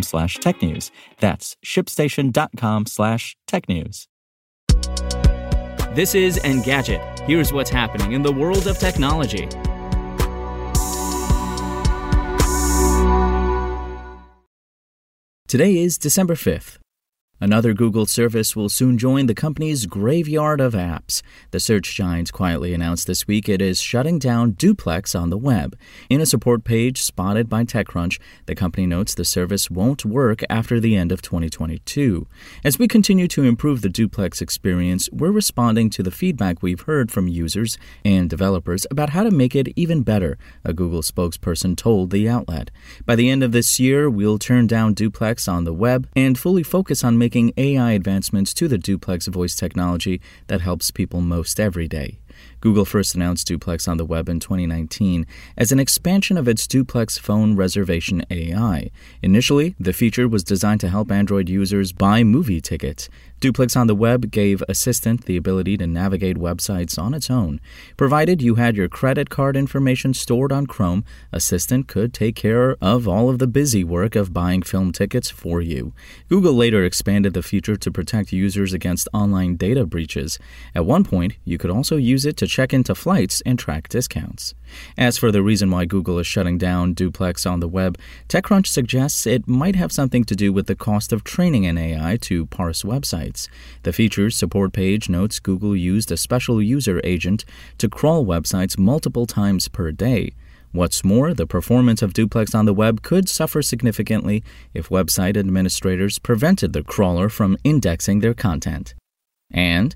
slash tech news. That's shipstation.com slash tech news. This is Engadget. Here's what's happening in the world of technology. Today is December 5th. Another Google service will soon join the company's graveyard of apps. The search giant quietly announced this week it is shutting down Duplex on the web. In a support page spotted by TechCrunch, the company notes the service won't work after the end of 2022. As we continue to improve the Duplex experience, we're responding to the feedback we've heard from users and developers about how to make it even better, a Google spokesperson told the outlet. By the end of this year, we'll turn down Duplex on the web and fully focus on making making AI advancements to the duplex voice technology that helps people most every day. Google first announced Duplex on the web in 2019 as an expansion of its Duplex phone reservation AI. Initially, the feature was designed to help Android users buy movie tickets. Duplex on the web gave Assistant the ability to navigate websites on its own. Provided you had your credit card information stored on Chrome, Assistant could take care of all of the busy work of buying film tickets for you. Google later expanded the feature to protect users against online data breaches. At one point, you could also use it to check into flights and track discounts. As for the reason why Google is shutting down Duplex on the web, TechCrunch suggests it might have something to do with the cost of training an AI to parse websites. The features support page notes Google used a special user agent to crawl websites multiple times per day. What's more, the performance of Duplex on the web could suffer significantly if website administrators prevented the crawler from indexing their content. And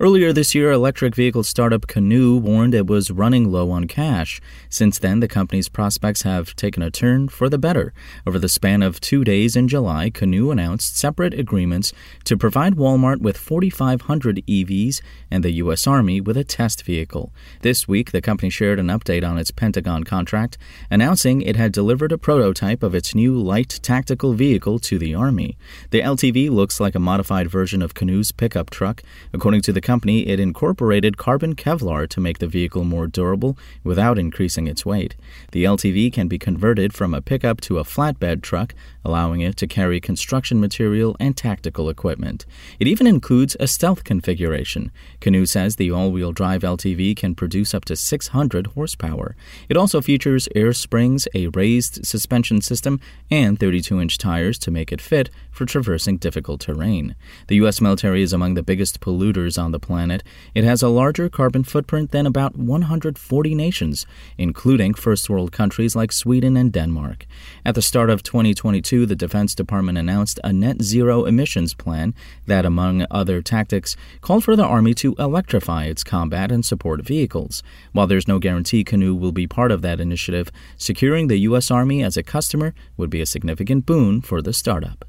Earlier this year, electric vehicle startup Canoo warned it was running low on cash. Since then, the company's prospects have taken a turn for the better. Over the span of two days in July, Canoo announced separate agreements to provide Walmart with 4,500 EVs and the U.S. Army with a test vehicle. This week, the company shared an update on its Pentagon contract, announcing it had delivered a prototype of its new light tactical vehicle to the Army. The LTV looks like a modified version of Canoo's pickup truck. According to the company, it incorporated carbon Kevlar to make the vehicle more durable without increasing its weight. The LTV can be converted from a pickup to a flatbed truck, allowing it to carry construction material and tactical equipment. It even includes a stealth configuration. Canoo says the all wheel drive LTV can produce up to 600 horsepower. It also features air springs, a raised suspension system, and 32 inch tires to make it fit for traversing difficult terrain. The U.S. military is among the biggest polluters on the the planet, it has a larger carbon footprint than about 140 nations, including first world countries like Sweden and Denmark. At the start of 2022, the Defense Department announced a net zero emissions plan that, among other tactics, called for the Army to electrify its combat and support vehicles. While there's no guarantee Canoo will be part of that initiative, securing the U.S. Army as a customer would be a significant boon for the startup.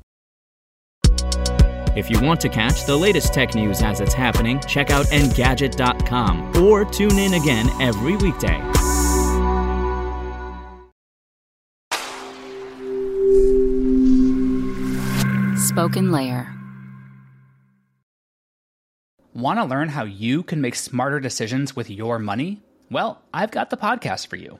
If you want to catch the latest tech news as it's happening, check out Engadget.com or tune in again every weekday. Spoken Layer. Want to learn how you can make smarter decisions with your money? Well, I've got the podcast for you.